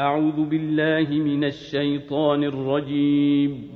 أعوذ بالله من الشيطان الرجيم.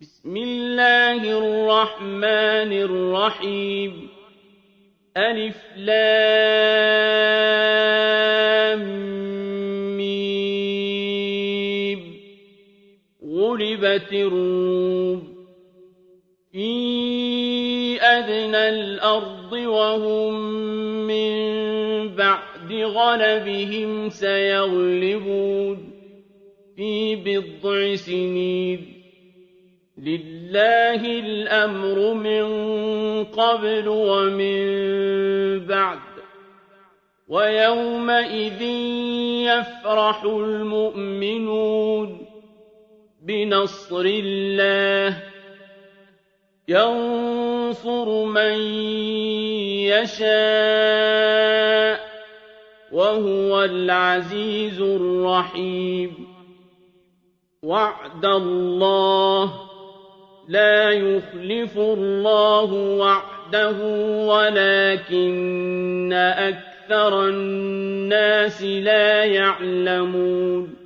بسم الله الرحمن الرحيم. ألف لام ميم. غلبت الروم. في أدنى الأرض وهم من بعد غلبهم سيغلبون في بضع سنين لله الأمر من قبل ومن بعد ويومئذ يفرح المؤمنون بنصر الله ينصر من يشاء وهو العزيز الرحيم. وعد الله لا يخلف الله وعده ولكن أكثر الناس لا يعلمون.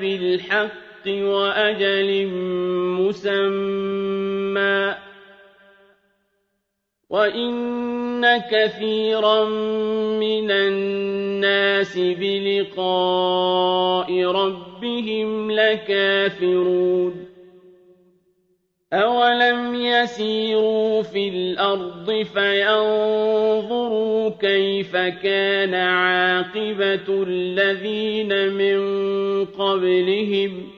بالحق وأجل مسمى وإن كثيرا من الناس بلقاء ربهم لكافرون أولم يسيروا في الأرض فينظروا كيف كان عاقبة الذين من قبلهم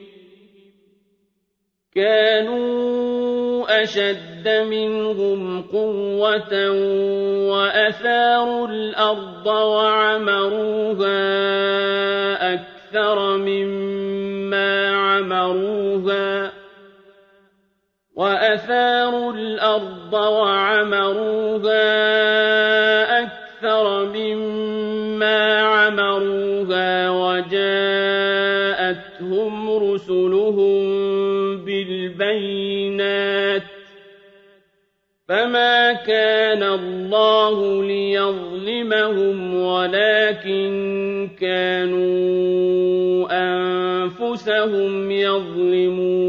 كانوا أشد منهم قوة وأثاروا الأرض وعمروها أكثر مما عمروها وأثاروا الأرض وعمروها أكثر مما عمروها وجاءتهم رسلهم بالبينات فما كان الله ليظلمهم ولكن كانوا أنفسهم يظلمون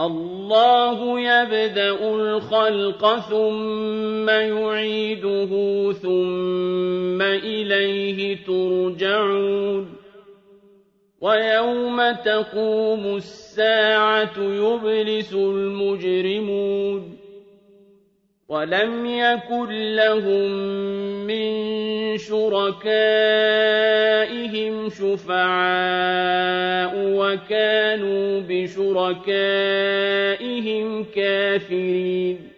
الله يبدأ الخلق ثم يعيده ثم إليه ترجعون. ويوم تقوم الساعة يبلس المجرمون. ولم يكن لهم من شركائهم شفعاء وكانوا بشركائهم كافرين.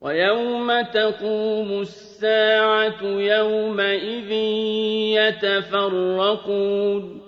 ويوم تقوم الساعة يومئذ يتفرقون.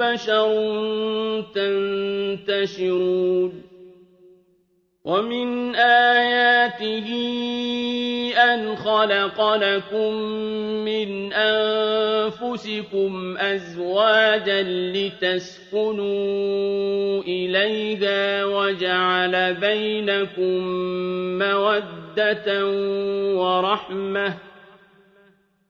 بشر تنتشرون ومن آياته أن خلق لكم من أنفسكم أزواجا لتسكنوا إليها وجعل بينكم مودة ورحمة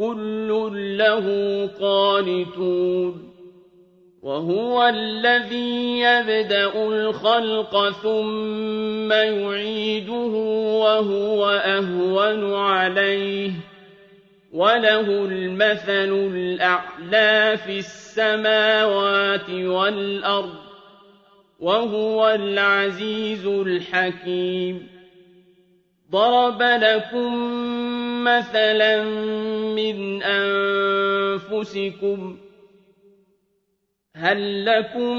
كل له قانتون وهو الذي يبدأ الخلق ثم يعيده وهو أهون عليه وله المثل الأعلى في السماوات والأرض وهو العزيز الحكيم ضرب لكم مثلا من أنفسكم هل لكم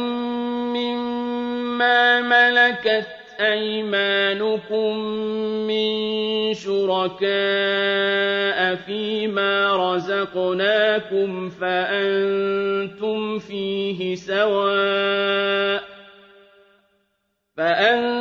مما ملكت أيمانكم من شركاء فيما رزقناكم فأنتم فيه سواء فأنتم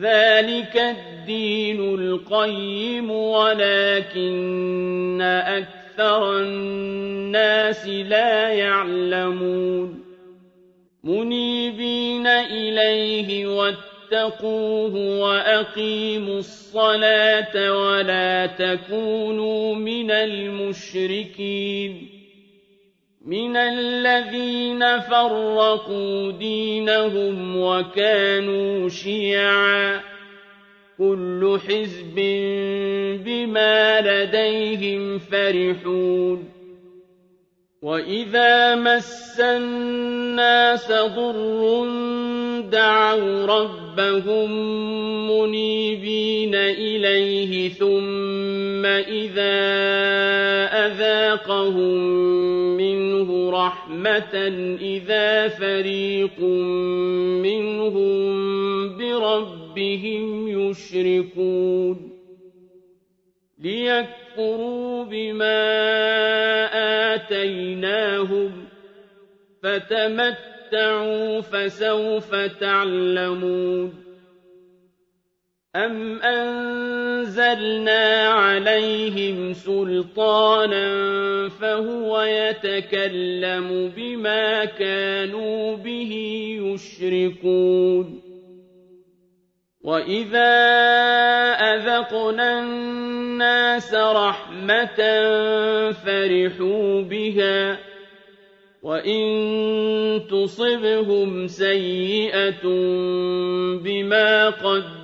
ذلك الدين القيم ولكن أكثر الناس لا يعلمون. مُنِيبِينَ إِلَيْهِ وَاتَّقُوهُ وَأَقِيمُوا الصَّلَاةَ وَلَا تَكُونُوا مِنَ الْمُشْرِكِينَ. مِنَ الَّذِينَ فَرَّقُوا دِينَهُمْ وَكَانُوا شِيَعًا ۖ كُلُّ حِزْبٍ بِمَا لَدَيْهِمْ فَرِحُونَ وَإِذَا مَسَّ النَّاسَ ضُرٌّ دَعَوْا رَبَّهُم مُّنِيبِينَ إِلَيْهِ ثُمَّ إِذَا أَذَاقَهُم رَحْمَةً إِذَا فَرِيقٌ مِّنْهُم بِرَبِّهِمْ يُشْرِكُونَ لِيَكْفُرُوا بِمَا آتَيْنَاهُمْ ۚ فَتَمَتَّعُوا فَسَوْفَ تَعْلَمُونَ أَمْ أَنزَلْنَا عَلَيْهِمْ سُلْطَانًا فَهُوَ يَتَكَلَّمُ بِمَا كَانُوا بِهِ يُشْرِكُونَ وَإِذَا أَذَقْنَا النَّاسَ رَحْمَةً فَرِحُوا بِهَا ۖ وَإِن تُصِبْهُمْ سَيِّئَةٌ بِمَا قَدَّمَتْ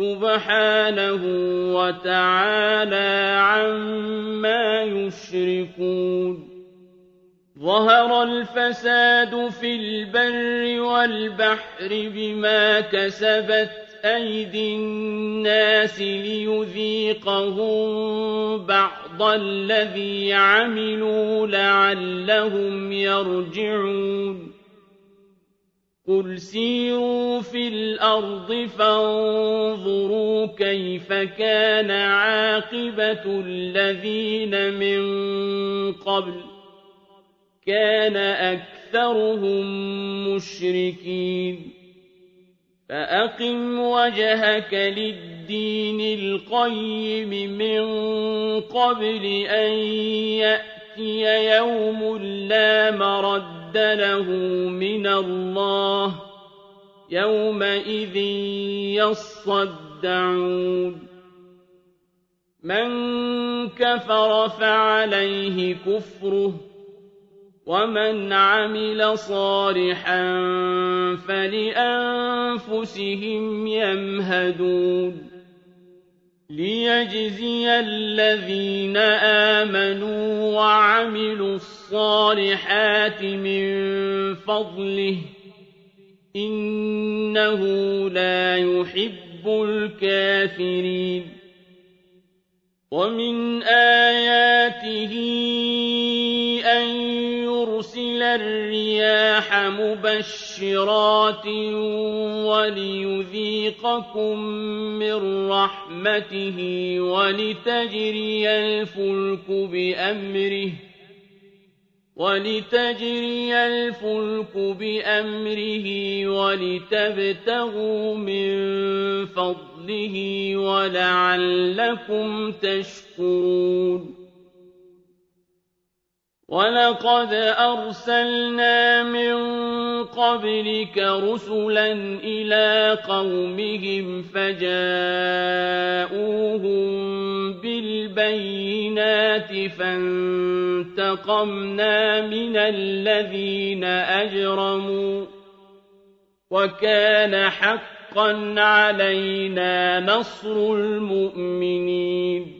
سُبْحَانَهُ وَتَعَالَىٰ عَمَّا يُشْرِكُونَ. ظَهَرَ الْفَسَادُ فِي الْبَرِّ وَالْبَحْرِ بِمَا كَسَبَتْ أَيْدِي النَّاسِ لِيُذِيقَهُم بَعْضَ الَّذِي عَمِلُوا لَعَلَّهُمْ يَرْجِعُونَ. قُلْ سِيرُوا فِي الْأَرْضِ فَانظُرُوا كَيْفَ كَانَ عَاقِبَةُ الَّذِينَ مِن قَبْلُ ۚ كَانَ أَكْثَرُهُم مُّشْرِكِينَ فَأَقِمْ وَجْهَكَ لِلدِّينِ الْقَيِّمِ مِن قَبْلِ أَن يَأْتِيَ يَوْمٌ لَّا مَرَدَّ لَهُ مِنَ اللَّهِ ۖ يَوْمَئِذٍ يَصَّدَّعُونَ مَن كَفَرَ فَعَلَيْهِ كُفْرُهُ وَمَنْ عَمِلَ صَالِحًا فَلِأَنفُسِهِمْ يَمْهَدُونَ لِيَجْزِيَ الَّذِينَ آمَنُوا وَعَمِلُوا الصَّالِحَاتِ مِن فَضْلِهِ ۚ إِنَّهُ لَا يُحِبُّ الْكَافِرِينَ وَمِنْ آيَاتِهِ أَن ليرسل الرياح مبشرات وليذيقكم من رحمته ولتجري الفلك بأمره ولتجري الفلك بأمره ولتبتغوا من فضله ولعلكم تشكرون وَلَقَدْ أَرْسَلْنَا مِن قَبْلِكَ رُسُلًا إِلَىٰ قَوْمِهِمْ فَجَاءُوهُم بِالْبَيِّنَاتِ فَانتَقَمْنَا مِنَ الَّذِينَ أَجْرَمُوا ۖ وَكَانَ حَقًّا عَلَيْنَا نَصْرُ الْمُؤْمِنِينَ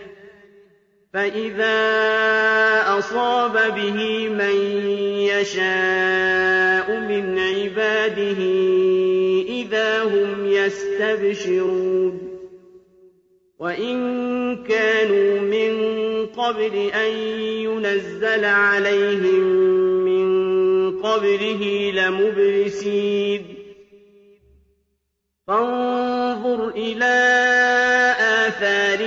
فإذا أصاب به من يشاء من عباده إذا هم يستبشرون وإن كانوا من قبل أن ينزل عليهم من قبله لمبلسين فانظر إلى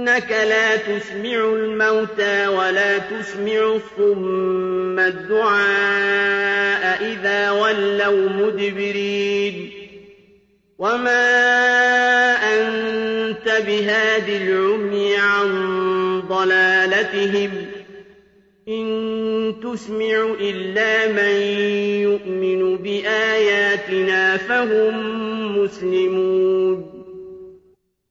فإنك لا تسمع الموتى ولا تسمع الصم الدعاء إذا ولوا مدبرين. وما أنت بهاد العمي عن ضلالتهم. إن تسمع إلا من يؤمن بآياتنا فهم مسلمون.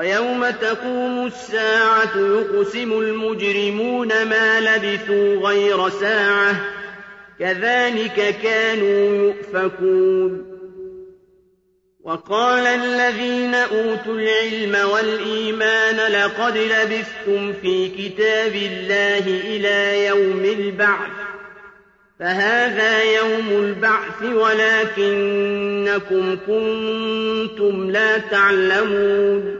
وَيَوْمَ تَقُومُ السَّاعَةُ يُقْسِمُ الْمُجْرِمُونَ مَا لَبِثُوا غَيْرَ سَاعَةٍ ۚ كَذَٰلِكَ كَانُوا يُؤْفَكُونَ. وَقَالَ الَّذِينَ أُوتُوا الْعِلْمَ وَالْإِيمَانَ لَقَدْ لَبِثْتُمْ فِي كِتَابِ اللَّهِ إِلَىٰ يَوْمِ الْبَعْثِ ۖ فَهَٰذَا يَوْمُ الْبَعْثِ وَلَٰكِنَّكُمْ كُنتُمْ لَا تَعْلَمُونَ.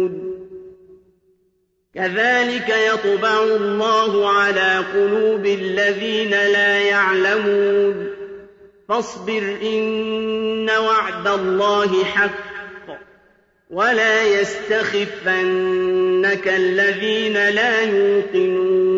كذلك يطبع الله على قلوب الذين لا يعلمون. فاصبر إن وعد الله حق ولا يستخفنك الذين لا يوقنون.